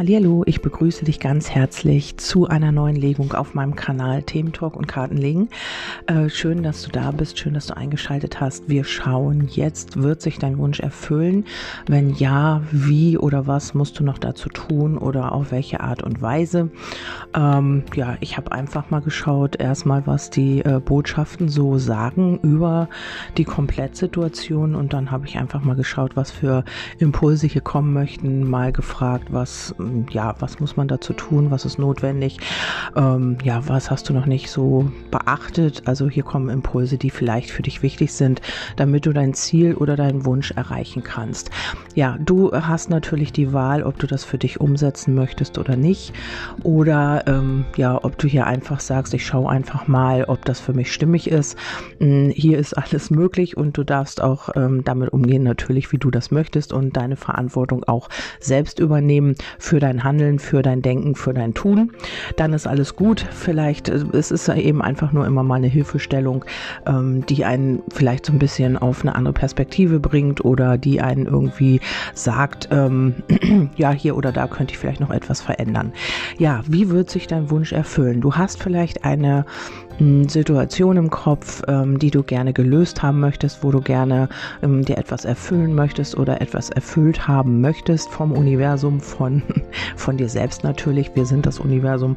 Hallihallo, ich begrüße dich ganz herzlich zu einer neuen Legung auf meinem Kanal Thementalk und Kartenlegen. Äh, schön, dass du da bist, schön, dass du eingeschaltet hast. Wir schauen jetzt, wird sich dein Wunsch erfüllen? Wenn ja, wie oder was musst du noch dazu tun oder auf welche Art und Weise? Ähm, ja, ich habe einfach mal geschaut, erstmal, was die äh, Botschaften so sagen über die Komplettsituation und dann habe ich einfach mal geschaut, was für Impulse hier kommen möchten, mal gefragt, was ja, was muss man dazu tun, was ist notwendig, ähm, ja, was hast du noch nicht so beachtet. Also hier kommen Impulse, die vielleicht für dich wichtig sind, damit du dein Ziel oder deinen Wunsch erreichen kannst. Ja, du hast natürlich die Wahl, ob du das für dich umsetzen möchtest oder nicht. Oder ähm, ja, ob du hier einfach sagst, ich schaue einfach mal, ob das für mich stimmig ist. Hm, hier ist alles möglich und du darfst auch ähm, damit umgehen, natürlich, wie du das möchtest und deine Verantwortung auch selbst übernehmen für dein Handeln, für dein Denken, für dein Tun. Dann ist alles gut. Vielleicht äh, ist es eben einfach nur immer mal eine Hilfestellung, ähm, die einen vielleicht so ein bisschen auf eine andere Perspektive bringt oder die einen irgendwie sagt, ähm, ja, hier oder da könnte ich vielleicht noch etwas verändern. Ja, wie wird sich dein Wunsch erfüllen? Du hast vielleicht eine Situation im Kopf, ähm, die du gerne gelöst haben möchtest, wo du gerne ähm, dir etwas erfüllen möchtest oder etwas erfüllt haben möchtest vom Universum, von, von dir selbst natürlich. Wir sind das Universum.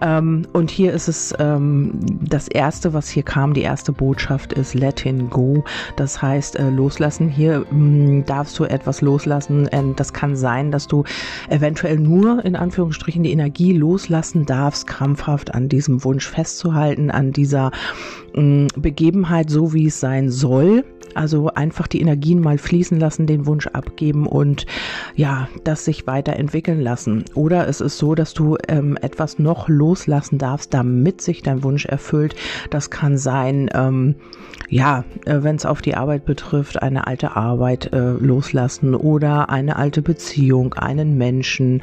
Ähm, und hier ist es ähm, das erste, was hier kam, die erste Botschaft ist Letting Go. Das heißt, äh, loslassen. Hier mh, darfst du etwas loslassen. Ähm, das kann sein, dass du eventuell nur in Anführungsstrichen die Energie loslassen darfst, krampfhaft an diesem Wunsch festzuhalten, an an dieser mm, Begebenheit so, wie es sein soll. Also einfach die Energien mal fließen lassen, den Wunsch abgeben und ja, das sich weiterentwickeln lassen. Oder es ist so, dass du ähm, etwas noch loslassen darfst, damit sich dein Wunsch erfüllt. Das kann sein, ähm, ja, äh, wenn es auf die Arbeit betrifft, eine alte Arbeit äh, loslassen oder eine alte Beziehung, einen Menschen.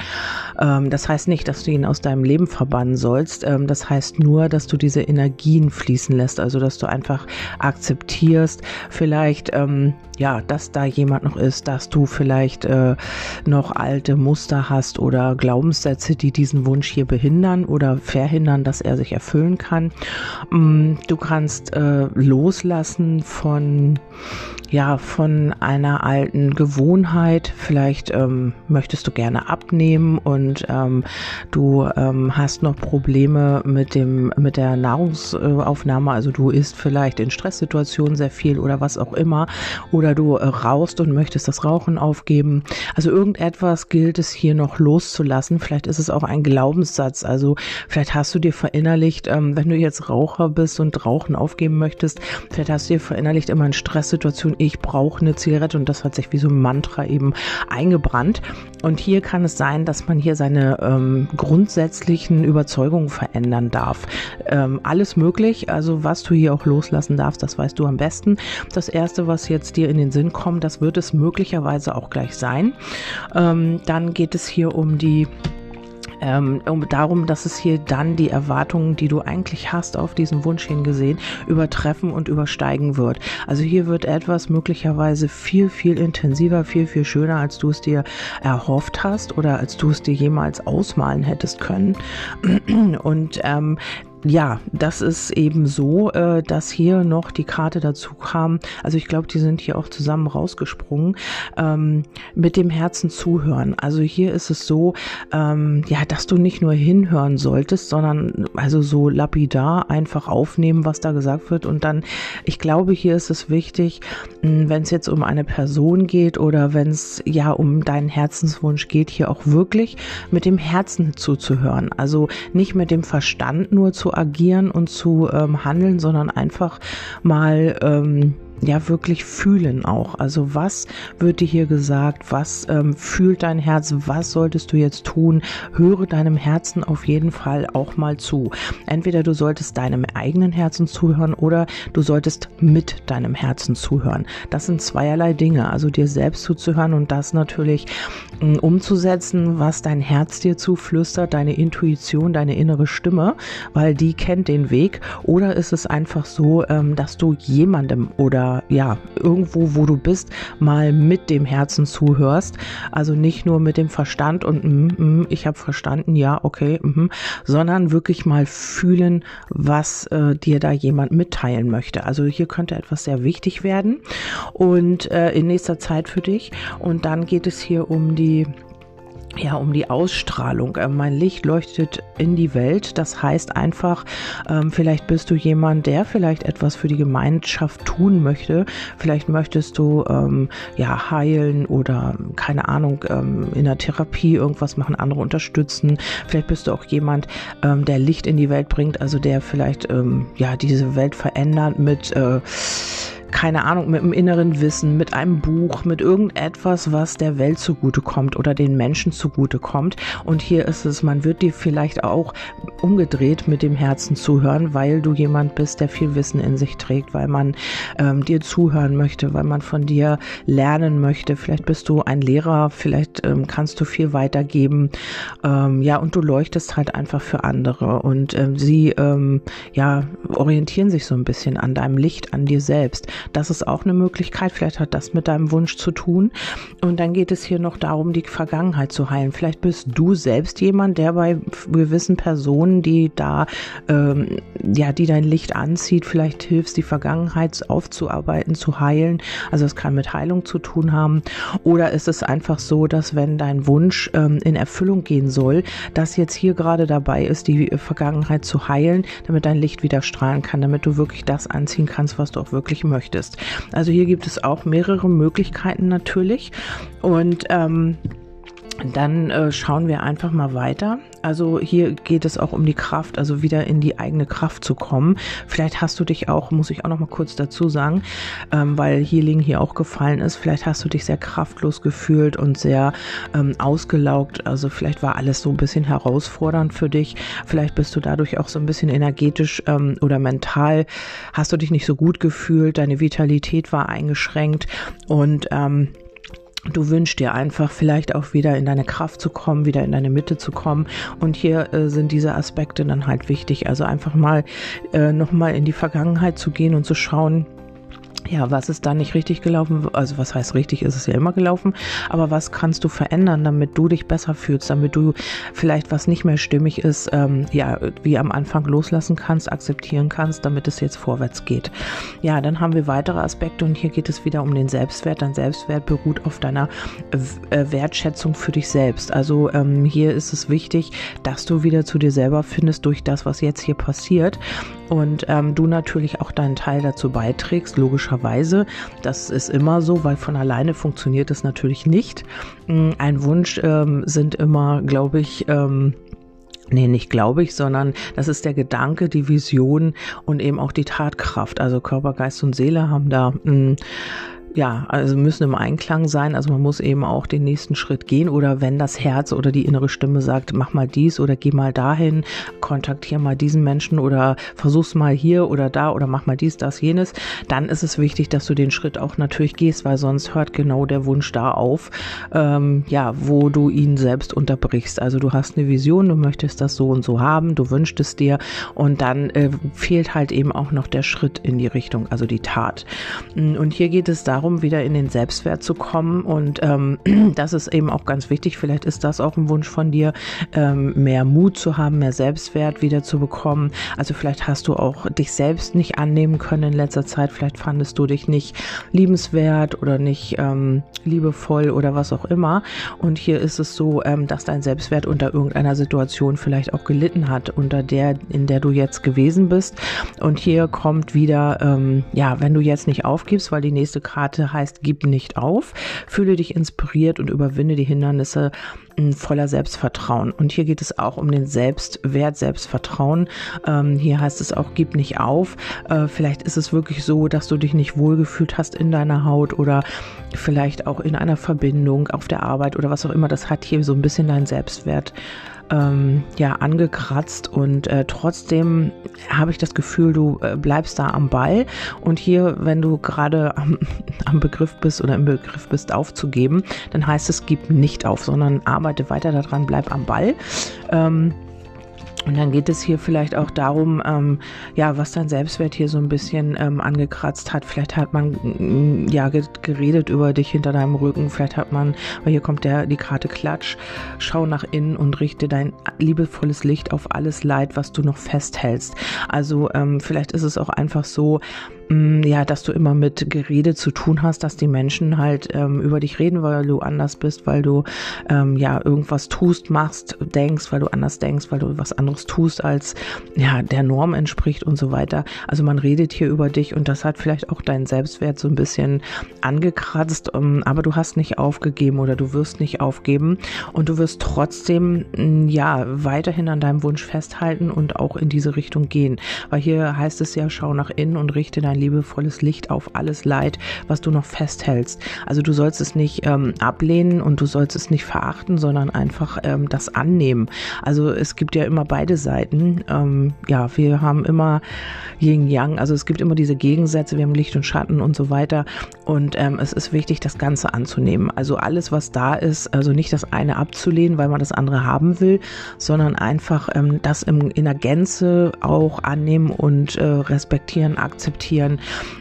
Ähm, das heißt nicht, dass du ihn aus deinem Leben verbannen sollst. Ähm, das heißt nur, dass du diese Energien fließen lässt. Also, dass du einfach akzeptierst, vielleicht, ähm, ja, dass da jemand noch ist, dass du vielleicht äh, noch alte Muster hast oder Glaubenssätze, die diesen Wunsch hier behindern oder verhindern, dass er sich erfüllen kann. Mm, du kannst äh, loslassen von ja, von einer alten Gewohnheit. Vielleicht ähm, möchtest du gerne abnehmen und ähm, du ähm, hast noch Probleme mit dem, mit der Nahrungsaufnahme. Also du isst vielleicht in Stresssituationen sehr viel oder was auch immer. Oder du äh, rauchst und möchtest das Rauchen aufgeben. Also irgendetwas gilt es hier noch loszulassen. Vielleicht ist es auch ein Glaubenssatz. Also vielleicht hast du dir verinnerlicht, ähm, wenn du jetzt Raucher bist und Rauchen aufgeben möchtest, vielleicht hast du dir verinnerlicht immer in Stresssituationen, ich brauche eine Zigarette und das hat sich wie so ein Mantra eben eingebrannt. Und hier kann es sein, dass man hier seine ähm, grundsätzlichen Überzeugungen verändern darf. Ähm, alles möglich, also was du hier auch loslassen darfst, das weißt du am besten. Das erste, was jetzt dir in den Sinn kommt, das wird es möglicherweise auch gleich sein. Ähm, dann geht es hier um die ähm, darum, dass es hier dann die Erwartungen, die du eigentlich hast, auf diesen Wunsch hingesehen, übertreffen und übersteigen wird. Also hier wird etwas möglicherweise viel, viel intensiver, viel, viel schöner, als du es dir erhofft hast oder als du es dir jemals ausmalen hättest können. Und ähm, ja, das ist eben so, äh, dass hier noch die Karte dazu kam. Also ich glaube, die sind hier auch zusammen rausgesprungen. Ähm, mit dem Herzen zuhören. Also hier ist es so, ähm, ja, dass du nicht nur hinhören solltest, sondern also so lapidar einfach aufnehmen, was da gesagt wird. Und dann, ich glaube, hier ist es wichtig, wenn es jetzt um eine Person geht oder wenn es ja um deinen Herzenswunsch geht, hier auch wirklich mit dem Herzen zuzuhören. Also nicht mit dem Verstand nur zu agieren und zu ähm, handeln, sondern einfach mal ähm, ja wirklich fühlen auch. Also was wird dir hier gesagt? Was ähm, fühlt dein Herz? Was solltest du jetzt tun? Höre deinem Herzen auf jeden Fall auch mal zu. Entweder du solltest deinem eigenen Herzen zuhören oder du solltest mit deinem Herzen zuhören. Das sind zweierlei Dinge. Also dir selbst zuzuhören und das natürlich umzusetzen, was dein Herz dir zuflüstert, deine Intuition, deine innere Stimme, weil die kennt den Weg? Oder ist es einfach so, ähm, dass du jemandem oder ja, irgendwo, wo du bist, mal mit dem Herzen zuhörst? Also nicht nur mit dem Verstand und mm, mm, ich habe verstanden, ja, okay, mm, sondern wirklich mal fühlen, was äh, dir da jemand mitteilen möchte. Also hier könnte etwas sehr wichtig werden und äh, in nächster Zeit für dich. Und dann geht es hier um die ja, um die Ausstrahlung. Äh, mein Licht leuchtet in die Welt. Das heißt einfach, ähm, vielleicht bist du jemand, der vielleicht etwas für die Gemeinschaft tun möchte. Vielleicht möchtest du ähm, ja heilen oder keine Ahnung ähm, in der Therapie irgendwas machen, andere unterstützen. Vielleicht bist du auch jemand, ähm, der Licht in die Welt bringt, also der vielleicht ähm, ja diese Welt verändert mit äh, keine Ahnung, mit einem inneren Wissen, mit einem Buch, mit irgendetwas, was der Welt zugutekommt oder den Menschen zugutekommt. Und hier ist es, man wird dir vielleicht auch umgedreht mit dem Herzen zuhören, weil du jemand bist, der viel Wissen in sich trägt, weil man ähm, dir zuhören möchte, weil man von dir lernen möchte. Vielleicht bist du ein Lehrer, vielleicht ähm, kannst du viel weitergeben. Ähm, ja, und du leuchtest halt einfach für andere. Und ähm, sie ähm, ja orientieren sich so ein bisschen an deinem Licht, an dir selbst. Das ist auch eine Möglichkeit. Vielleicht hat das mit deinem Wunsch zu tun. Und dann geht es hier noch darum, die Vergangenheit zu heilen. Vielleicht bist du selbst jemand, der bei gewissen Personen, die da, ähm, ja, die dein Licht anzieht, vielleicht hilfst, die Vergangenheit aufzuarbeiten, zu heilen. Also es kann mit Heilung zu tun haben. Oder ist es einfach so, dass wenn dein Wunsch ähm, in Erfüllung gehen soll, dass jetzt hier gerade dabei ist, die Vergangenheit zu heilen, damit dein Licht wieder strahlen kann, damit du wirklich das anziehen kannst, was du auch wirklich möchtest möchtest. Also hier gibt es auch mehrere Möglichkeiten natürlich. Und ähm, dann äh, schauen wir einfach mal weiter. Also hier geht es auch um die Kraft, also wieder in die eigene Kraft zu kommen. Vielleicht hast du dich auch, muss ich auch noch mal kurz dazu sagen, ähm, weil Healing hier auch gefallen ist, vielleicht hast du dich sehr kraftlos gefühlt und sehr ähm, ausgelaugt. Also vielleicht war alles so ein bisschen herausfordernd für dich. Vielleicht bist du dadurch auch so ein bisschen energetisch ähm, oder mental, hast du dich nicht so gut gefühlt, deine Vitalität war eingeschränkt und ähm, Du wünschst dir einfach vielleicht auch wieder in deine Kraft zu kommen, wieder in deine Mitte zu kommen. Und hier äh, sind diese Aspekte dann halt wichtig. Also einfach mal äh, nochmal in die Vergangenheit zu gehen und zu schauen, ja, was ist da nicht richtig gelaufen? Also was heißt richtig, ist es ja immer gelaufen, aber was kannst du verändern, damit du dich besser fühlst, damit du vielleicht was nicht mehr stimmig ist, ähm, ja, wie am Anfang loslassen kannst, akzeptieren kannst, damit es jetzt vorwärts geht. Ja, dann haben wir weitere Aspekte und hier geht es wieder um den Selbstwert. Dein Selbstwert beruht auf deiner äh, Wertschätzung für dich selbst. Also ähm, hier ist es wichtig, dass du wieder zu dir selber findest durch das, was jetzt hier passiert und ähm, du natürlich auch deinen Teil dazu beiträgst, logischerweise. Das ist immer so, weil von alleine funktioniert es natürlich nicht. Mm, ein Wunsch ähm, sind immer, glaube ich, ähm, Nee, nicht glaube ich, sondern das ist der Gedanke, die Vision und eben auch die Tatkraft. Also Körper, Geist und Seele haben da mh, mm, ja, also müssen im Einklang sein. Also man muss eben auch den nächsten Schritt gehen. Oder wenn das Herz oder die innere Stimme sagt, mach mal dies oder geh mal dahin, kontaktier mal diesen Menschen oder versuch's mal hier oder da oder mach mal dies, das, jenes, dann ist es wichtig, dass du den Schritt auch natürlich gehst, weil sonst hört genau der Wunsch da auf, ähm, ja, wo du ihn selbst unterbrichst. Also du hast eine Vision, du möchtest das so und so haben, du wünschst es dir und dann äh, fehlt halt eben auch noch der Schritt in die Richtung, also die Tat. Und hier geht es darum, darum, wieder in den Selbstwert zu kommen. Und ähm, das ist eben auch ganz wichtig. Vielleicht ist das auch ein Wunsch von dir, ähm, mehr Mut zu haben, mehr Selbstwert wieder zu bekommen. Also vielleicht hast du auch dich selbst nicht annehmen können in letzter Zeit. Vielleicht fandest du dich nicht liebenswert oder nicht ähm, liebevoll oder was auch immer. Und hier ist es so, ähm, dass dein Selbstwert unter irgendeiner Situation vielleicht auch gelitten hat, unter der, in der du jetzt gewesen bist. Und hier kommt wieder, ähm, ja, wenn du jetzt nicht aufgibst, weil die nächste Karte Karte heißt Gib nicht auf. Fühle dich inspiriert und überwinde die Hindernisse voller Selbstvertrauen. Und hier geht es auch um den Selbstwert, Selbstvertrauen. Ähm, hier heißt es auch, gib nicht auf. Äh, vielleicht ist es wirklich so, dass du dich nicht wohlgefühlt hast in deiner Haut oder vielleicht auch in einer Verbindung auf der Arbeit oder was auch immer. Das hat hier so ein bisschen deinen Selbstwert ähm, ja angekratzt und äh, trotzdem habe ich das Gefühl, du äh, bleibst da am Ball und hier, wenn du gerade am, am Begriff bist oder im Begriff bist aufzugeben, dann heißt es, gib nicht auf, sondern arbeite weiter daran, bleib am Ball. Ähm, und dann geht es hier vielleicht auch darum, ähm, ja, was dein Selbstwert hier so ein bisschen ähm, angekratzt hat. Vielleicht hat man mm, ja geredet über dich hinter deinem Rücken. Vielleicht hat man, weil hier kommt der die Karte Klatsch. Schau nach innen und richte dein liebevolles Licht auf alles Leid, was du noch festhältst. Also ähm, vielleicht ist es auch einfach so, ja, dass du immer mit Gerede zu tun hast, dass die Menschen halt ähm, über dich reden, weil du anders bist, weil du ähm, ja irgendwas tust, machst, denkst, weil du anders denkst, weil du was anderes tust, als ja der Norm entspricht und so weiter. Also man redet hier über dich und das hat vielleicht auch deinen Selbstwert so ein bisschen angekratzt, ähm, aber du hast nicht aufgegeben oder du wirst nicht aufgeben und du wirst trotzdem mm, ja weiterhin an deinem Wunsch festhalten und auch in diese Richtung gehen, weil hier heißt es ja, schau nach innen und richte dein liebevolles Licht auf alles Leid, was du noch festhältst. Also du sollst es nicht ähm, ablehnen und du sollst es nicht verachten, sondern einfach ähm, das annehmen. Also es gibt ja immer beide Seiten. Ähm, ja, wir haben immer Yin Yang, also es gibt immer diese Gegensätze, wir haben Licht und Schatten und so weiter. Und ähm, es ist wichtig, das Ganze anzunehmen. Also alles, was da ist, also nicht das eine abzulehnen, weil man das andere haben will, sondern einfach ähm, das im, in der Gänze auch annehmen und äh, respektieren, akzeptieren sein.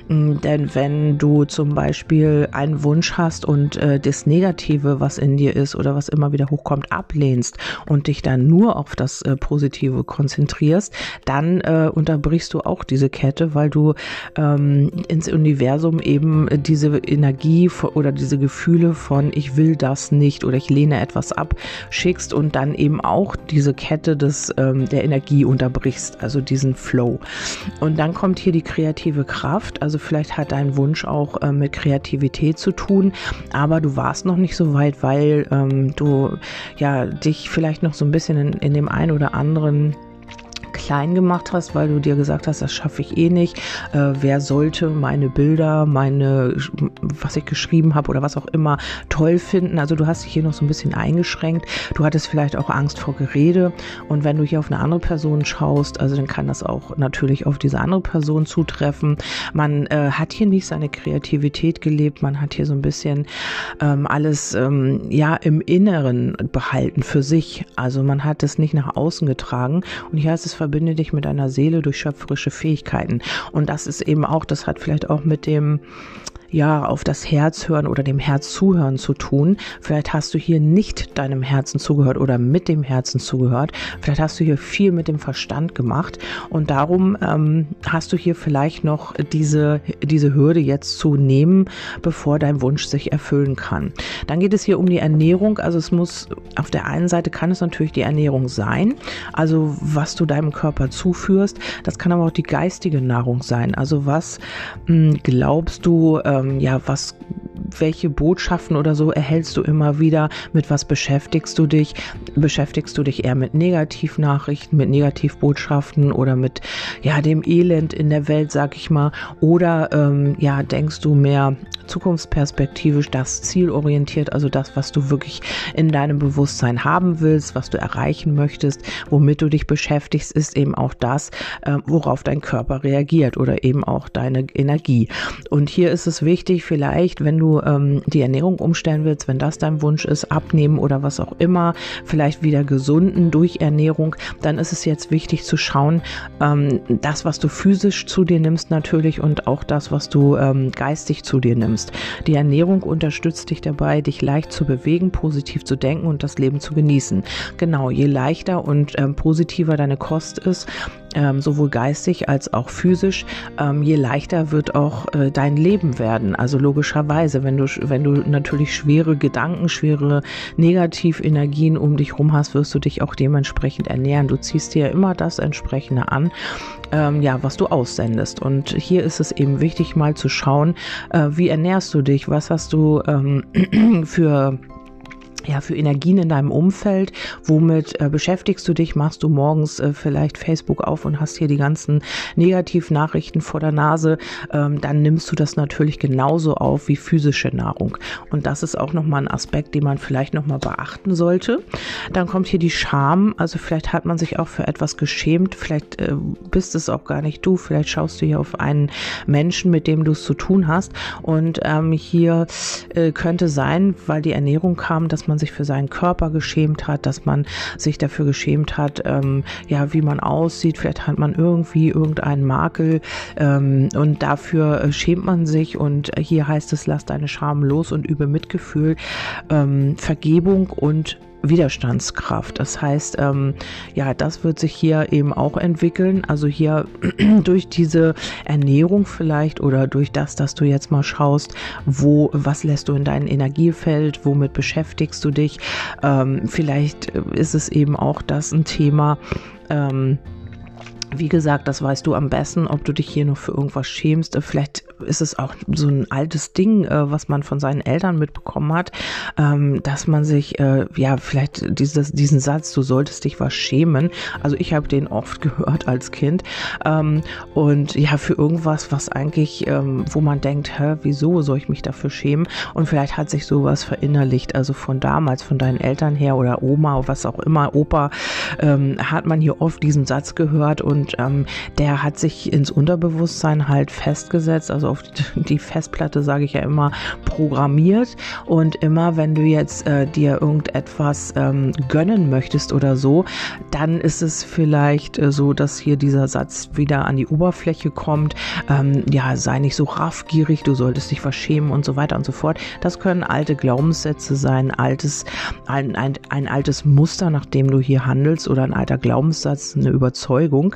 Mm, denn wenn du zum Beispiel einen Wunsch hast und äh, das Negative, was in dir ist oder was immer wieder hochkommt, ablehnst und dich dann nur auf das äh, Positive konzentrierst, dann äh, unterbrichst du auch diese Kette, weil du ähm, ins Universum eben diese Energie oder diese Gefühle von ich will das nicht oder ich lehne etwas ab schickst und dann eben auch diese Kette des ähm, der Energie unterbrichst, also diesen Flow. Und dann kommt hier die kreative Kraft Kraft. Also vielleicht hat dein Wunsch auch äh, mit Kreativität zu tun, aber du warst noch nicht so weit, weil ähm, du ja dich vielleicht noch so ein bisschen in, in dem einen oder anderen klein gemacht hast, weil du dir gesagt hast, das schaffe ich eh nicht. Äh, wer sollte meine Bilder, meine, was ich geschrieben habe oder was auch immer toll finden? Also du hast dich hier noch so ein bisschen eingeschränkt. Du hattest vielleicht auch Angst vor Gerede. Und wenn du hier auf eine andere Person schaust, also dann kann das auch natürlich auf diese andere Person zutreffen. Man äh, hat hier nicht seine Kreativität gelebt. Man hat hier so ein bisschen ähm, alles ähm, ja im Inneren behalten für sich. Also man hat es nicht nach außen getragen. Und hier heißt es verbinde dich mit deiner Seele durch schöpferische Fähigkeiten. Und das ist eben auch, das hat vielleicht auch mit dem ja, auf das Herz hören oder dem Herz zuhören zu tun. Vielleicht hast du hier nicht deinem Herzen zugehört oder mit dem Herzen zugehört. Vielleicht hast du hier viel mit dem Verstand gemacht und darum ähm, hast du hier vielleicht noch diese, diese Hürde jetzt zu nehmen, bevor dein Wunsch sich erfüllen kann. Dann geht es hier um die Ernährung. Also es muss, auf der einen Seite kann es natürlich die Ernährung sein, also was du deinem Körper zuführst. Das kann aber auch die geistige Nahrung sein. Also was mh, hm, glaubst du, äh, ähm, ja, was, welche Botschaften oder so erhältst du immer wieder? Mit was beschäftigst du dich? Beschäftigst du dich eher mit Negativnachrichten, mit Negativbotschaften oder mit, ja, dem Elend in der Welt, sag ich mal? Oder, ähm, ja, denkst du mehr zukunftsperspektivisch, das zielorientiert, also das, was du wirklich in deinem Bewusstsein haben willst, was du erreichen möchtest, womit du dich beschäftigst, ist eben auch das, äh, worauf dein Körper reagiert oder eben auch deine Energie. Und hier ist es wichtig, vielleicht, wenn du ähm, die Ernährung umstellen willst, wenn das dein Wunsch ist, abnehmen oder was auch immer, vielleicht wieder gesunden durch Ernährung, dann ist es jetzt wichtig zu schauen, ähm, das, was du physisch zu dir nimmst natürlich und auch das, was du ähm, geistig zu dir nimmst. Die Ernährung unterstützt dich dabei, dich leicht zu bewegen, positiv zu denken und das Leben zu genießen. Genau, je leichter und ähm, positiver deine Kost ist, ähm, sowohl geistig als auch physisch, ähm, je leichter wird auch äh, dein Leben werden. Also logischerweise, wenn du, wenn du natürlich schwere Gedanken, schwere Negativenergien um dich rum hast, wirst du dich auch dementsprechend ernähren. Du ziehst dir immer das entsprechende an, ähm, ja, was du aussendest. Und hier ist es eben wichtig, mal zu schauen, äh, wie ernährst du dich, was hast du ähm, für ja, für Energien in deinem Umfeld. Womit äh, beschäftigst du dich? Machst du morgens äh, vielleicht Facebook auf und hast hier die ganzen Negativnachrichten vor der Nase? Ähm, dann nimmst du das natürlich genauso auf wie physische Nahrung. Und das ist auch nochmal ein Aspekt, den man vielleicht nochmal beachten sollte. Dann kommt hier die Scham. Also vielleicht hat man sich auch für etwas geschämt. Vielleicht äh, bist es auch gar nicht du. Vielleicht schaust du hier auf einen Menschen, mit dem du es zu tun hast. Und ähm, hier äh, könnte sein, weil die Ernährung kam, dass man sich für seinen Körper geschämt hat, dass man sich dafür geschämt hat, ähm, ja, wie man aussieht. Vielleicht hat man irgendwie irgendeinen Makel ähm, und dafür äh, schämt man sich. Und hier heißt es, lass deine Scham los und übe Mitgefühl, ähm, Vergebung und Widerstandskraft. Das heißt, ähm, ja, das wird sich hier eben auch entwickeln. Also hier durch diese Ernährung vielleicht oder durch das, dass du jetzt mal schaust, wo, was lässt du in dein Energiefeld, womit beschäftigst du dich. Ähm, vielleicht ist es eben auch das ein Thema, ähm, wie gesagt, das weißt du am besten, ob du dich hier noch für irgendwas schämst. Vielleicht ist es auch so ein altes Ding, äh, was man von seinen Eltern mitbekommen hat, ähm, dass man sich, äh, ja, vielleicht dieses, diesen Satz, du solltest dich was schämen. Also ich habe den oft gehört als Kind. Ähm, und ja, für irgendwas, was eigentlich, ähm, wo man denkt, hä, wieso soll ich mich dafür schämen? Und vielleicht hat sich sowas verinnerlicht. Also von damals, von deinen Eltern her oder Oma oder was auch immer, Opa, hat man hier oft diesen Satz gehört und und ähm, der hat sich ins Unterbewusstsein halt festgesetzt, also auf die Festplatte sage ich ja immer programmiert und immer wenn du jetzt äh, dir irgendetwas ähm, gönnen möchtest oder so, dann ist es vielleicht äh, so, dass hier dieser Satz wieder an die Oberfläche kommt, ähm, ja, sei nicht so raffgierig, du solltest dich verschämen und so weiter und so fort. Das können alte Glaubenssätze sein, altes, ein, ein, ein altes Muster, nach dem du hier handelst oder ein alter Glaubenssatz, eine Überzeugung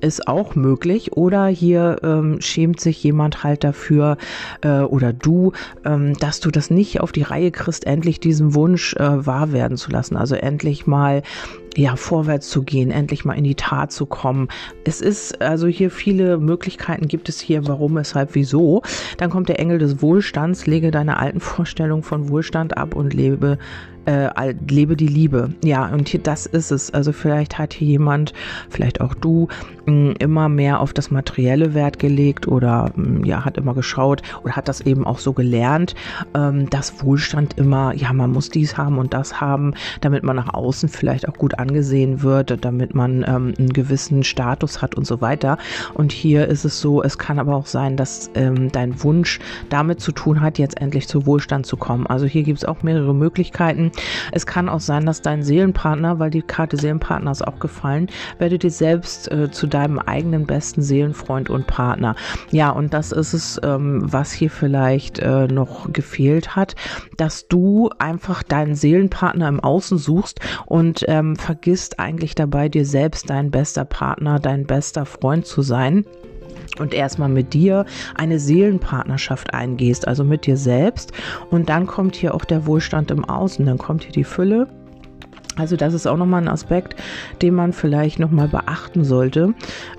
ist auch möglich. Oder hier ähm, schämt sich jemand halt dafür äh, oder du, ähm, dass du das nicht auf die Reihe kriegst, endlich diesen Wunsch äh, wahr werden zu lassen. Also endlich mal ja, vorwärts zu gehen, endlich mal in die Tat zu kommen. Es ist also hier viele Möglichkeiten gibt es hier, warum, weshalb, wieso. Dann kommt der Engel des Wohlstands, lege deine alten Vorstellungen von Wohlstand ab und lebe äh, lebe die Liebe. Ja, und hier, das ist es. Also vielleicht hat hier jemand, vielleicht auch du, mh, immer mehr auf das materielle Wert gelegt oder mh, ja, hat immer geschaut oder hat das eben auch so gelernt, ähm, dass Wohlstand immer, ja, man muss dies haben und das haben, damit man nach außen vielleicht auch gut angesehen wird, damit man ähm, einen gewissen Status hat und so weiter. Und hier ist es so, es kann aber auch sein, dass ähm, dein Wunsch damit zu tun hat, jetzt endlich zu Wohlstand zu kommen. Also hier gibt es auch mehrere Möglichkeiten. Es kann auch sein, dass dein Seelenpartner, weil die Karte Seelenpartner ist auch gefallen, werde dir selbst äh, zu deinem eigenen besten Seelenfreund und Partner. Ja, und das ist es, ähm, was hier vielleicht äh, noch gefehlt hat, dass du einfach deinen Seelenpartner im Außen suchst und ähm, vergisst eigentlich dabei, dir selbst dein bester Partner, dein bester Freund zu sein und erstmal mit dir eine Seelenpartnerschaft eingehst, also mit dir selbst. Und dann kommt hier auch der Wohlstand im Außen, dann kommt hier die Fülle. Also das ist auch nochmal ein Aspekt, den man vielleicht nochmal beachten sollte,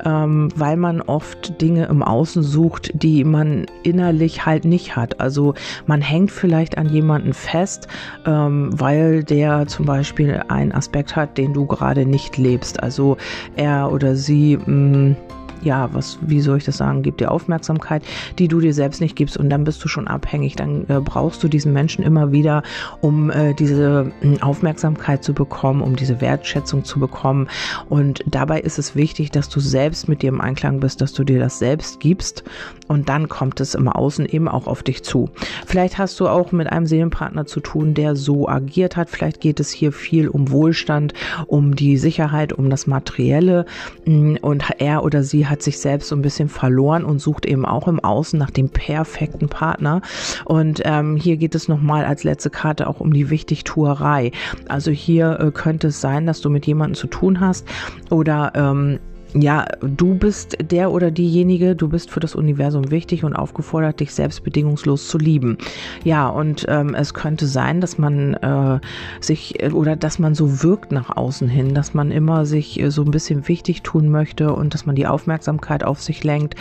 ähm, weil man oft Dinge im Außen sucht, die man innerlich halt nicht hat. Also man hängt vielleicht an jemanden fest, ähm, weil der zum Beispiel einen Aspekt hat, den du gerade nicht lebst. Also er oder sie mh, mm, ja, was, wie soll ich das sagen, gibt dir Aufmerksamkeit, die du dir selbst nicht gibst und dann bist du schon abhängig. Dann äh, brauchst du diesen Menschen immer wieder, um äh, diese äh, Aufmerksamkeit zu bekommen, um diese Wertschätzung zu bekommen. Und dabei ist es wichtig, dass du selbst mit dir im Einklang bist, dass du dir das selbst gibst und dann kommt es im Außen eben auch auf dich zu. Vielleicht hast du auch mit einem Seelenpartner zu tun, der so agiert hat. Vielleicht geht es hier viel um Wohlstand, um die Sicherheit, um das Materielle und er oder sie hat sich selbst so ein bisschen verloren und sucht eben auch im Außen nach dem perfekten Partner. Und ähm, hier geht es nochmal als letzte Karte auch um die Wichtigtuerei. Also hier äh, könnte es sein, dass du mit jemandem zu tun hast oder ähm, ja, du bist der oder diejenige, du bist für das Universum wichtig und aufgefordert, dich selbst bedingungslos zu lieben. Ja, und ähm, es könnte sein, dass man äh, sich äh, oder dass man so wirkt nach außen hin, dass man immer sich äh, so ein bisschen wichtig tun möchte und dass man die Aufmerksamkeit auf sich lenkt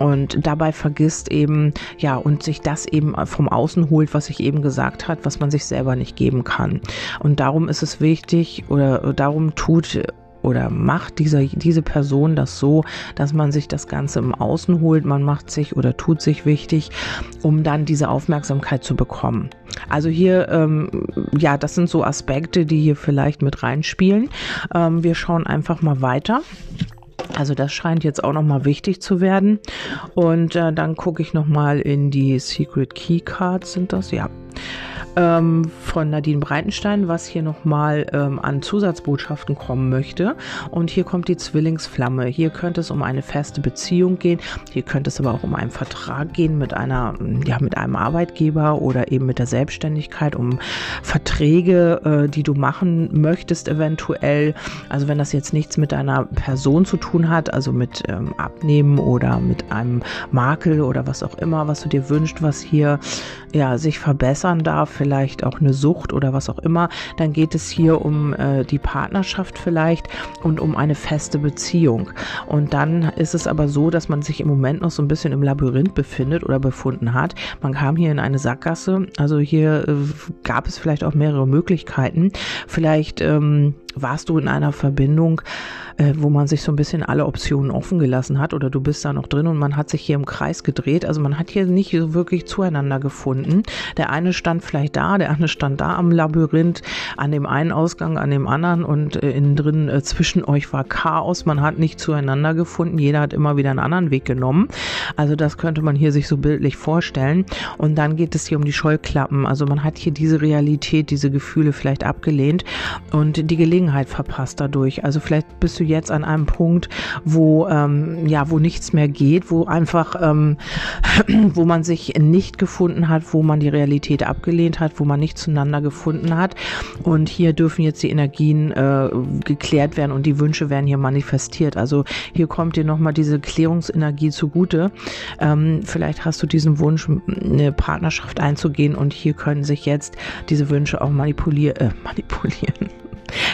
und dabei vergisst eben, ja, und sich das eben vom Außen holt, was ich eben gesagt hat, was man sich selber nicht geben kann. Und darum ist es wichtig oder darum tut oder macht dieser, diese Person das so, dass man sich das Ganze im Außen holt, man macht sich oder tut sich wichtig, um dann diese Aufmerksamkeit zu bekommen. Also hier, ähm, ja, das sind so Aspekte, die hier vielleicht mit reinspielen. Ähm, wir schauen einfach mal weiter. Also das scheint jetzt auch nochmal wichtig zu werden. Und äh, dann gucke ich nochmal in die Secret Key Cards, sind das? Ja ähm, von Nadine Breitenstein, was hier nochmal ähm, an Zusatzbotschaften kommen möchte. Und hier kommt die Zwillingsflamme. Hier könnte es um eine feste Beziehung gehen. Hier könnte es aber auch um einen Vertrag gehen mit einer, ja, mit einem Arbeitgeber oder eben mit der Selbstständigkeit, um Verträge, äh, die du machen möchtest eventuell. Also wenn das jetzt nichts mit einer Person zu tun hat, also mit ähm, Abnehmen oder mit einem Makel oder was auch immer, was du dir wünschst, was hier ja sich verbessern darf, vielleicht auch eine Sucht oder was auch immer, dann geht es hier um äh, die Partnerschaft vielleicht und um eine feste Beziehung. Und dann ist es aber so, dass man sich im Moment noch so ein bisschen im Labyrinth befindet oder befunden hat. Man kam hier in eine Sackgasse, also hier äh, gab es vielleicht auch mehrere Möglichkeiten. Vielleicht ähm, warst du in einer Verbindung, äh, wo man sich so ein bisschen alle Optionen offen gelassen hat oder du bist da noch drin und man hat sich hier im Kreis gedreht. Also man hat hier nicht so wirklich zueinander gefunden. Der eine stand vielleicht da, der andere stand da am Labyrinth, an dem einen Ausgang, an dem anderen und äh, innen drin äh, zwischen euch war Chaos. Man hat nicht zueinander gefunden. Jeder hat immer wieder einen anderen Weg genommen. Also das könnte man hier sich so bildlich vorstellen. Und dann geht es hier um die Scheuklappen. Also man hat hier diese Realität, diese Gefühle vielleicht abgelehnt und die Gelegenheit verpasst dadurch. Also vielleicht bist du jetzt an einem Punkt, wo ähm, ja, wo nichts mehr geht, wo einfach, ähm, wo man sich nicht gefunden hat, wo man die Realität abgelehnt hat, wo man nicht zueinander gefunden hat. Und hier dürfen jetzt die Energien äh, geklärt werden und die Wünsche werden hier manifestiert. Also hier kommt dir nochmal diese Klärungsenergie zugute. Ähm, vielleicht hast du diesen Wunsch, eine Partnerschaft einzugehen und hier können sich jetzt diese Wünsche auch manipulier äh, manipulieren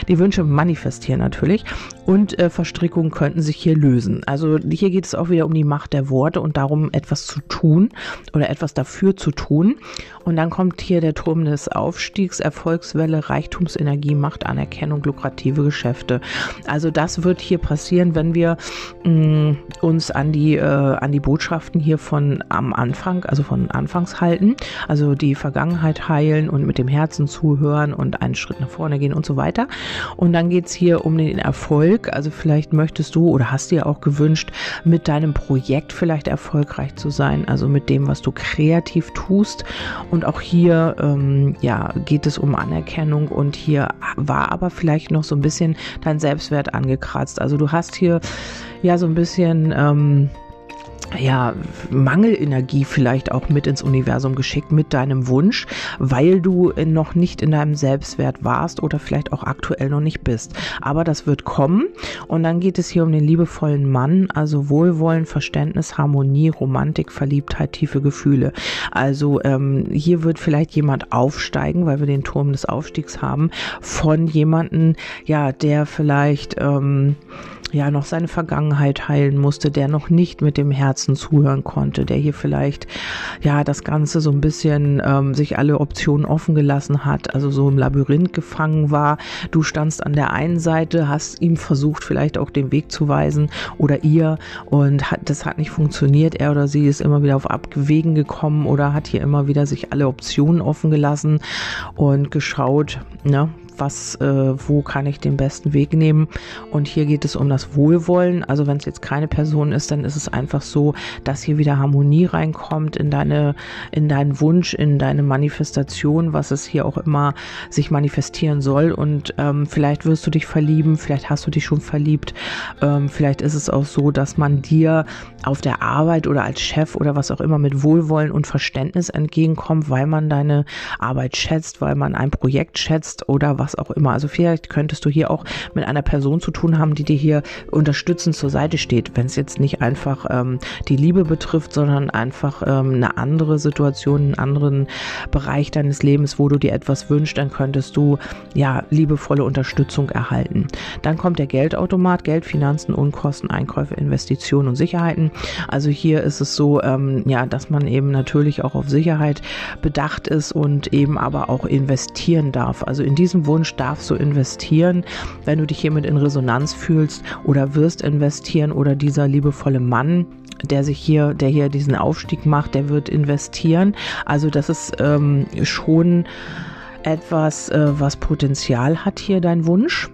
die Wünsche manifestieren natürlich und äh, Verstrickungen könnten sich hier lösen. Also hier geht es auch wieder um die Macht der Worte und darum, etwas zu tun oder etwas dafür zu tun. Und dann kommt hier der Turm des Aufstiegs, Erfolgswelle, Reichtumsenergie, Macht, Anerkennung, lukrative Geschäfte. Also das wird hier passieren, wenn wir mh, mm, uns an die, äh, an die Botschaften hier von am Anfang, also von Anfangs halten, also die Vergangenheit heilen und mit dem Herzen zuhören und einen Schritt nach vorne gehen und so weiter. Und dann geht es hier um den Erfolg. Also vielleicht möchtest du oder hast dir auch gewünscht, mit deinem Projekt vielleicht erfolgreich zu sein, also mit dem, was du kreativ tust. Und auch hier ähm, ja, geht es um Anerkennung und hier war aber vielleicht noch so ein bisschen dein Selbstwert angekratzt. Also du hast hier ja so ein bisschen ähm, ja, Mangelenergie vielleicht auch mit ins Universum geschickt mit deinem Wunsch, weil du noch nicht in deinem Selbstwert warst oder vielleicht auch aktuell noch nicht bist. Aber das wird kommen und dann geht es hier um den liebevollen Mann, also Wohlwollen, Verständnis, Harmonie, Romantik, Verliebtheit, tiefe Gefühle. Also ähm, hier wird vielleicht jemand aufsteigen, weil wir den Turm des Aufstiegs haben, von jemanden, ja, der vielleicht ähm, ja noch seine Vergangenheit heilen musste, der noch nicht mit dem Herzen zuhören konnte, der hier vielleicht ja das Ganze so ein bisschen ähm, sich alle Optionen offen gelassen hat, also so im Labyrinth gefangen war. Du standst an der einen Seite, hast ihm versucht, vielleicht auch den Weg zu weisen oder ihr und hat, das hat nicht funktioniert. Er oder sie ist immer wieder auf Abwegen gekommen oder hat hier immer wieder sich alle Optionen offen gelassen und geschaut, ne, was, äh, wo kann ich den besten Weg nehmen. Und hier geht es um das Wohlwollen. Also wenn es jetzt keine Person ist, dann ist es einfach so, dass hier wieder Harmonie reinkommt in deine, in deinen Wunsch, in deine Manifestation, was es hier auch immer sich manifestieren soll. Und ähm, vielleicht wirst du dich verlieben, vielleicht hast du dich schon verliebt. Ähm, vielleicht ist es auch so, dass man dir auf der Arbeit oder als Chef oder was auch immer mit Wohlwollen und Verständnis entgegenkommt, weil man deine Arbeit schätzt, weil man ein Projekt schätzt oder was was auch immer. Also vielleicht könntest du hier auch mit einer Person zu tun haben, die dir hier unterstützend zur Seite steht, wenn es jetzt nicht einfach ähm, die Liebe betrifft, sondern einfach ähm, eine andere Situation, einen anderen Bereich deines Lebens, wo du dir etwas wünschst, dann könntest du ja liebevolle Unterstützung erhalten. Dann kommt der Geldautomat, Geld, Finanzen, Unkosten, Einkäufe, Investitionen und Sicherheiten. Also hier ist es so, ähm, ja, dass man eben natürlich auch auf Sicherheit bedacht ist und eben aber auch investieren darf. Also in diesem Wunsch darfst du investieren, wenn du dich hiermit in Resonanz fühlst oder wirst investieren oder dieser liebevolle Mann der sich hier, der hier diesen Aufstieg macht, der wird investieren. Also das ist ähm, schon etwas, äh, was Potenzial hat hier dein Wunsch.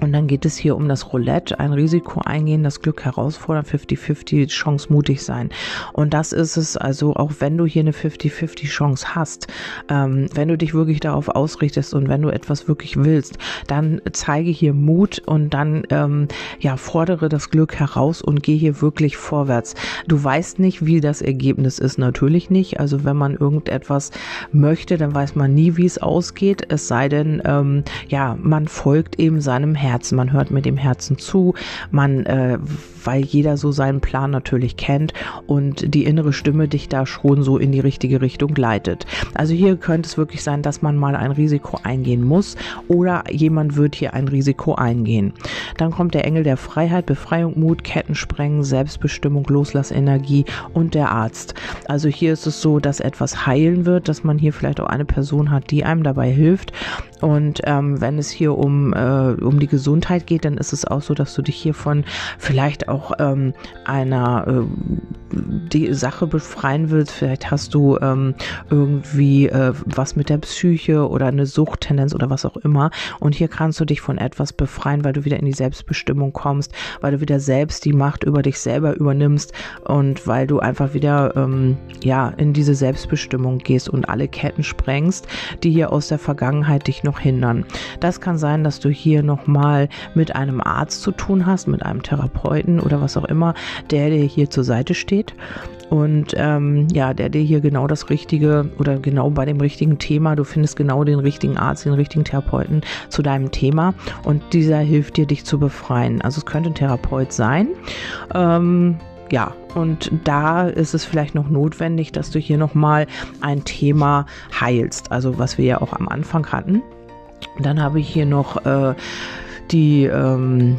Und dann geht es hier um das Roulette, ein Risiko eingehen, das Glück herausfordern, 50-50 Chance mutig sein. Und das ist es, also auch wenn du hier eine 50-50 Chance hast, ähm, wenn du dich wirklich darauf ausrichtest und wenn du etwas wirklich willst, dann zeige hier Mut und dann ähm, ja fordere das Glück heraus und geh hier wirklich vorwärts. Du weißt nicht, wie das Ergebnis ist, natürlich nicht. Also wenn man irgendetwas möchte, dann weiß man nie, wie es ausgeht. Es sei denn, ähm, ja, man folgt eben seinem Herzen. Herzen, man hört mit dem Herzen zu, man, äh, weil jeder so seinen Plan natürlich kennt und die innere Stimme dich da schon so in die richtige Richtung leitet. Also hier könnte es wirklich sein, dass man mal ein Risiko eingehen muss oder jemand wird hier ein Risiko eingehen. Dann kommt der Engel der Freiheit, Befreiung, Mut, Kettensprengen, Selbstbestimmung, Loslassenergie und der Arzt. Also hier ist es so, dass etwas heilen wird, dass man hier vielleicht auch eine Person hat, die einem dabei hilft und ähm, wenn es hier um, äh, um die Gesundheit geht, dann ist es auch so, dass du dich hier von vielleicht auch ähm, einer äh, die Sache befreien willst. Vielleicht hast du ähm, irgendwie äh, was mit der Psyche oder eine Suchttendenz oder was auch immer. Und hier kannst du dich von etwas befreien, weil du wieder in die Selbstbestimmung kommst, weil du wieder selbst die Macht über dich selber übernimmst und weil du einfach wieder ähm, ja in diese Selbstbestimmung gehst und alle Ketten sprengst, die hier aus der Vergangenheit dich noch noch hindern. Das kann sein, dass du hier nochmal mit einem Arzt zu tun hast, mit einem Therapeuten oder was auch immer, der dir hier zur Seite steht und ähm, ja, der dir hier genau das Richtige oder genau bei dem richtigen Thema, du findest genau den richtigen Arzt, den richtigen Therapeuten zu deinem Thema und dieser hilft dir, dich zu befreien. Also es könnte ein Therapeut sein. Ähm, ja, und da ist es vielleicht noch notwendig, dass du hier nochmal ein Thema heilst. Also was wir ja auch am Anfang hatten. Dann habe ich hier noch äh, die ähm,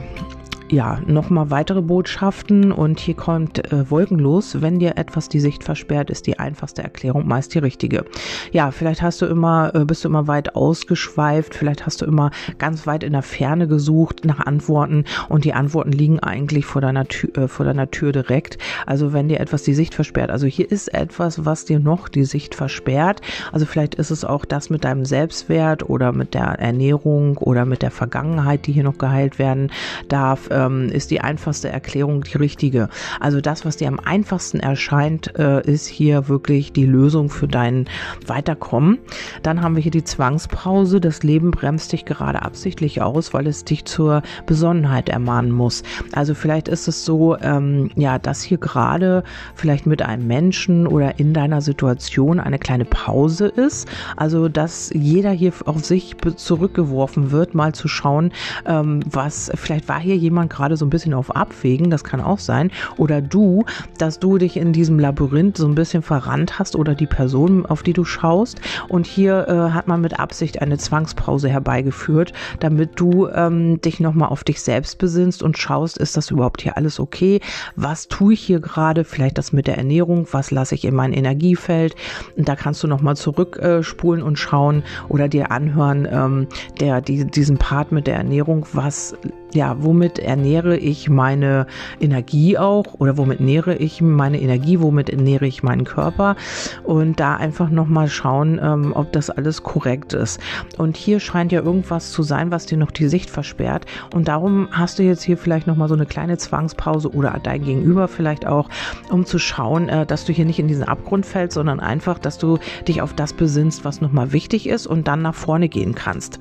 ja, nochmal weitere Botschaften und hier kommt äh, wolkenlos. Wenn dir etwas die Sicht versperrt, ist die einfachste Erklärung meist die richtige. Ja, vielleicht hast du immer, äh, bist du immer weit ausgeschweift, vielleicht hast du immer ganz weit in der Ferne gesucht nach Antworten und die Antworten liegen eigentlich vor deiner, Tür, äh, vor deiner Tür direkt. Also wenn dir etwas die Sicht versperrt, also hier ist etwas, was dir noch die Sicht versperrt. Also vielleicht ist es auch das mit deinem Selbstwert oder mit der Ernährung oder mit der Vergangenheit, die hier noch geheilt werden darf ähm, ist die einfachste Erklärung die richtige. Also das, was dir am einfachsten erscheint, äh, ist hier wirklich die Lösung für dein Weiterkommen. Dann haben wir hier die Zwangspause. Das Leben bremst dich gerade absichtlich aus, weil es dich zur Besonnenheit ermahnen muss. Also vielleicht ist es so, ähm, ja, dass hier gerade vielleicht mit einem Menschen oder in deiner Situation eine kleine Pause ist. Also dass jeder hier auf sich zurückgeworfen wird, mal zu schauen, ähm, was vielleicht war hier jemand gerade so ein bisschen auf Abwägen, das kann auch sein. Oder du, dass du dich in diesem Labyrinth so ein bisschen verrannt hast oder die Person, auf die du schaust. Und hier äh, hat man mit Absicht eine Zwangspause herbeigeführt, damit du ähm, dich nochmal auf dich selbst besinnst und schaust, ist das überhaupt hier alles okay? Was tue ich hier gerade? Vielleicht das mit der Ernährung, was lasse ich in mein Energiefeld? Und da kannst du nochmal zurückspulen äh, und schauen oder dir anhören, ähm, der, die, diesen Part mit der Ernährung, was ja, womit ernähre ich meine Energie auch oder womit nähere ich meine Energie, womit ernähre ich meinen Körper und da einfach nochmal schauen, ähm, ob das alles korrekt ist. Und hier scheint ja irgendwas zu sein, was dir noch die Sicht versperrt und darum hast du jetzt hier vielleicht nochmal so eine kleine Zwangspause oder dein Gegenüber vielleicht auch, um zu schauen, äh, dass du hier nicht in diesen Abgrund fällst, sondern einfach, dass du dich auf das besinnst, was nochmal wichtig ist und dann nach vorne gehen kannst.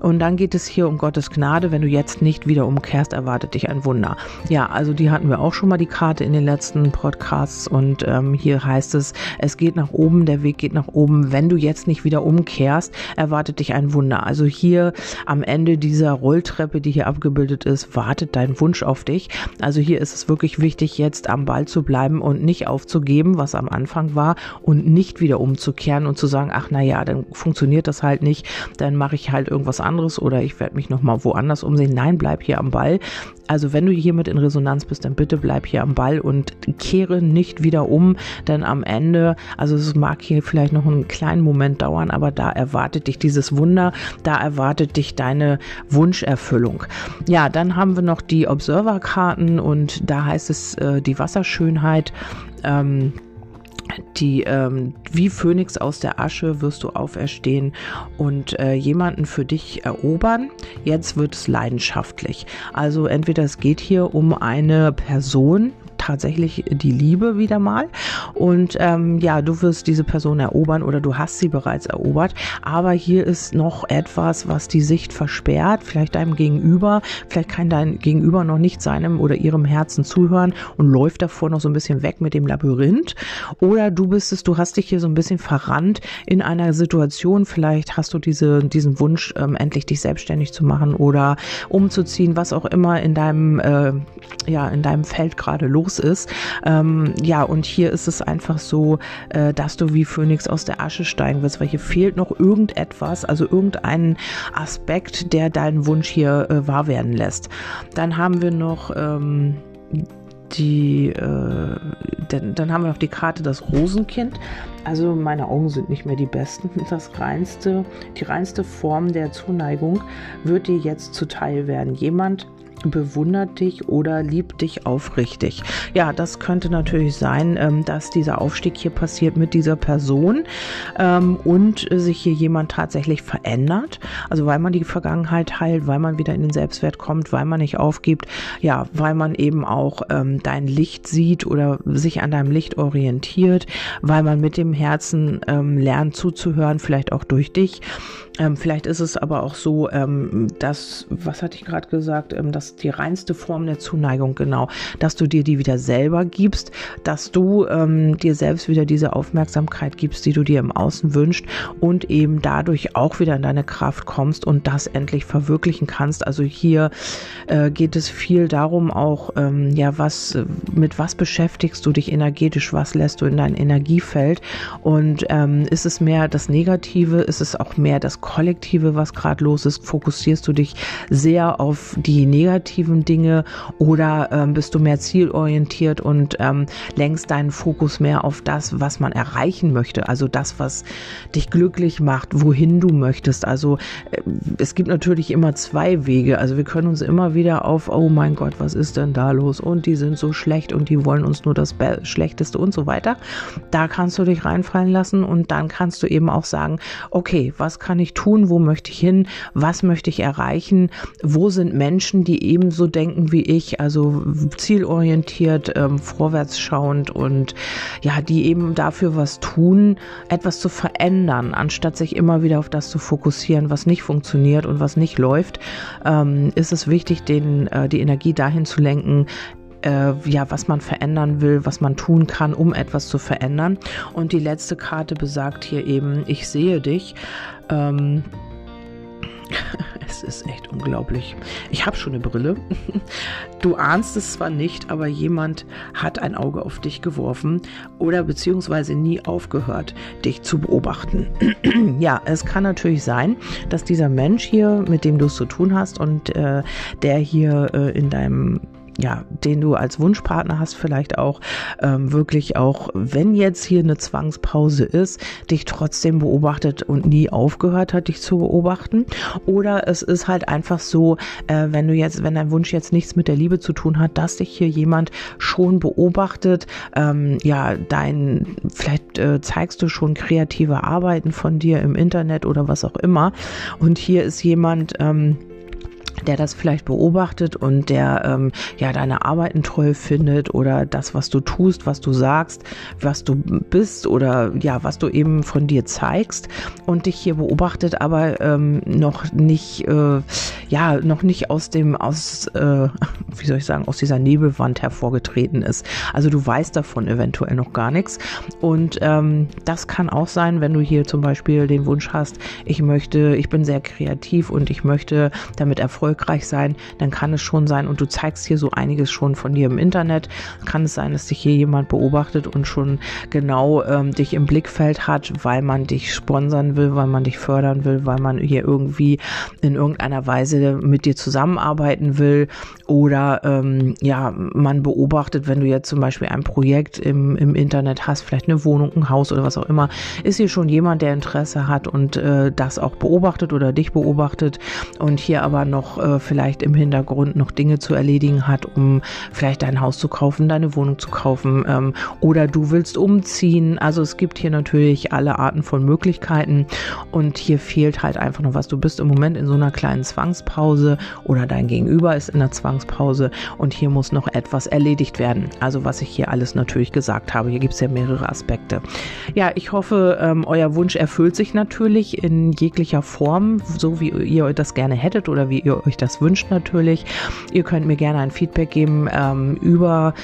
Und dann geht es hier um Gottes Gnade, wenn du jetzt nicht wieder umkehrst, erwartet dich ein Wunder. Ja, also die hatten wir auch schon mal die Karte in den letzten Podcasts und ähm, hier heißt es, es geht nach oben, der Weg geht nach oben. Wenn du jetzt nicht wieder umkehrst, erwartet dich ein Wunder. Also hier am Ende dieser Rolltreppe, die hier abgebildet ist, wartet dein Wunsch auf dich. Also hier ist es wirklich wichtig, jetzt am Ball zu bleiben und nicht aufzugeben, was am Anfang war und nicht wieder umzukehren und zu sagen, ach na ja, dann funktioniert das halt nicht, dann mache ich halt irgendwas anderes oder ich werde mich noch mal woanders umsehen. Nein, bleib hier am Ball. Also wenn du hiermit in Resonanz bist, dann bitte bleib hier am Ball und kehre nicht wieder um, denn am Ende, also es mag hier vielleicht noch einen kleinen Moment dauern, aber da erwartet dich dieses Wunder, da erwartet dich deine Wunscherfüllung. Ja, dann haben wir noch die Observer-Karten und da heißt es äh, die Wasserschönheit. Ähm, die ähm, wie Phönix aus der Asche wirst du auferstehen und äh, jemanden für dich erobern. Jetzt wird es leidenschaftlich. Also entweder es geht hier um eine Person, tatsächlich die Liebe wieder mal. Und ähm, ja, du wirst diese Person erobern oder du hast sie bereits erobert. Aber hier ist noch etwas, was die Sicht versperrt, vielleicht deinem Gegenüber. Vielleicht kann dein Gegenüber noch nicht seinem oder ihrem Herzen zuhören und läuft davor noch so ein bisschen weg mit dem Labyrinth. Oder du bist es, du hast dich hier so ein bisschen verrannt in einer Situation. Vielleicht hast du diese, diesen Wunsch, ähm, endlich dich selbstständig zu machen oder umzuziehen, was auch immer in deinem, äh, ja, in deinem Feld gerade los ist. Ähm, ja, und hier ist es einfach so, äh, dass du wie Phönix aus der Asche steigen wirst, weil hier fehlt noch irgendetwas, also irgendein Aspekt, der deinen Wunsch hier äh, wahr werden lässt. Dann haben wir noch ähm, die, äh, dann, dann haben wir noch die Karte das Rosenkind. Also meine Augen sind nicht mehr die besten. Das reinste, die reinste Form der Zuneigung wird dir jetzt zuteil werden. Jemand, bewundert dich oder liebt dich aufrichtig. Ja, das könnte natürlich sein, ähm, dass dieser Aufstieg hier passiert mit dieser Person ähm, und sich hier jemand tatsächlich verändert. Also weil man die Vergangenheit heilt, weil man wieder in den Selbstwert kommt, weil man nicht aufgibt, ja, weil man eben auch ähm, dein Licht sieht oder sich an deinem Licht orientiert, weil man mit dem Herzen lernt zuzuhören, vielleicht auch durch dich. Ähm, vielleicht ist es aber auch so, ähm, dass, was hatte ich gerade gesagt, ähm, dass die reinste Form der Zuneigung, genau, dass du dir die wieder selber gibst, dass du ähm, dir selbst wieder diese Aufmerksamkeit gibst, die du dir im Außen wünschst und eben dadurch auch wieder in deine Kraft kommst und das endlich verwirklichen kannst. Also hier äh, geht es viel darum auch, ähm, ja, was, mit was beschäftigst du dich energetisch, was lässt du in dein Energiefeld und ähm, ist es mehr das Negative, ist es auch mehr das Kollektive, was gerade los ist? Fokussierst du dich sehr auf die negativen Dinge oder ähm, bist du mehr zielorientiert und ähm, lenkst deinen Fokus mehr auf das, was man erreichen möchte? Also das, was dich glücklich macht, wohin du möchtest. Also äh, es gibt natürlich immer zwei Wege. Also wir können uns immer wieder auf, oh mein Gott, was ist denn da los? Und die sind so schlecht und die wollen uns nur das Be Schlechteste und so weiter. Da kannst du dich reinfallen lassen und dann kannst du eben auch sagen, okay, was kann ich tun? Wo möchte ich hin? Was möchte ich erreichen? Wo sind Menschen, die ebenso denken wie ich, also zielorientiert, ähm, vorwärtsschauend und ja, die eben dafür was tun, etwas zu verändern, anstatt sich immer wieder auf das zu fokussieren, was nicht funktioniert und was nicht läuft, ähm, ist es wichtig, den, äh, die Energie dahin zu lenken, äh, ja, was man verändern will, was man tun kann, um etwas zu verändern. Und die letzte Karte besagt hier eben, ich sehe dich. Ähm, es ist echt unglaublich. Ich habe schon eine Brille. Du ahnst es zwar nicht, aber jemand hat ein Auge auf dich geworfen oder beziehungsweise nie aufgehört, dich zu beobachten. ja, es kann natürlich sein, dass dieser Mensch hier, mit dem du es zu tun hast und äh, der hier äh, in deinem ja, den du als Wunschpartner hast, vielleicht auch ähm, wirklich auch, wenn jetzt hier eine Zwangspause ist, dich trotzdem beobachtet und nie aufgehört hat, dich zu beobachten. Oder es ist halt einfach so, äh, wenn du jetzt, wenn dein Wunsch jetzt nichts mit der Liebe zu tun hat, dass dich hier jemand schon beobachtet, ähm, ja, dein, vielleicht äh, zeigst du schon kreative Arbeiten von dir im Internet oder was auch immer. Und hier ist jemand, ähm, der das vielleicht beobachtet und der ähm, ja deine Arbeiten toll findet oder das, was du tust, was du sagst, was du bist oder ja, was du eben von dir zeigst und dich hier beobachtet, aber ähm, noch nicht äh, ja noch nicht aus dem, aus, äh, wie soll ich sagen, aus dieser Nebelwand hervorgetreten ist. Also du weißt davon eventuell noch gar nichts. Und ähm, das kann auch sein, wenn du hier zum Beispiel den Wunsch hast, ich möchte, ich bin sehr kreativ und ich möchte damit erfolgreich sein, dann kann es schon sein, und du zeigst hier so einiges schon von dir im Internet, kann es sein, dass dich hier jemand beobachtet und schon genau ähm, dich im Blickfeld hat, weil man dich sponsern will, weil man dich fördern will, weil man hier irgendwie in irgendeiner Weise mit dir zusammenarbeiten will oder ähm, ja, man beobachtet, wenn du jetzt zum Beispiel ein Projekt im, im Internet hast, vielleicht eine Wohnung, ein Haus oder was auch immer, ist hier schon jemand, der Interesse hat und äh, das auch beobachtet oder dich beobachtet und hier aber noch äh, vielleicht im Hintergrund noch Dinge zu erledigen hat, um vielleicht dein Haus zu kaufen, deine Wohnung zu kaufen ähm, oder du willst umziehen. Also es gibt hier natürlich alle Arten von Möglichkeiten und hier fehlt halt einfach noch was. Du bist im Moment in so einer kleinen Zwangspause oder dein Gegenüber ist in der Zwangspause und hier muss noch etwas erledigt werden. Also was ich hier alles natürlich gesagt habe. Hier gibt es ja mehrere Aspekte. Ja, ich hoffe, ähm, euer Wunsch erfüllt sich natürlich in jeglicher Form, so wie ihr das gerne hättet oder wie ihr euch das wünscht natürlich. Ihr könnt mir gerne ein Feedback geben ähm, über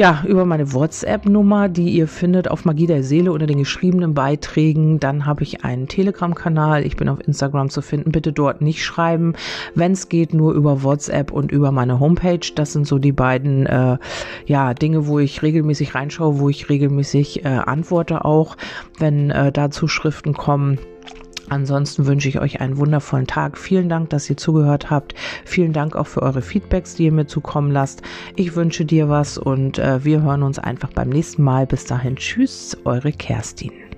ja, über meine WhatsApp-Nummer, die ihr findet auf Magie der Seele unter den geschriebenen Beiträgen. Dann habe ich einen Telegram-Kanal. Ich bin auf Instagram zu finden. Bitte dort nicht schreiben. Wenn es geht, nur über WhatsApp und über meine Homepage. Das sind so die beiden äh, ja, Dinge, wo ich regelmäßig reinschaue, wo ich regelmäßig äh, antworte auch, wenn äh, da Zuschriften kommen. Ansonsten wünsche ich euch einen wundervollen Tag. Vielen Dank, dass ihr zugehört habt. Vielen Dank auch für eure Feedbacks, die ihr mir zukommen lasst. Ich wünsche dir was und äh, wir hören uns einfach beim nächsten Mal. Bis dahin, tschüss, eure Kerstin.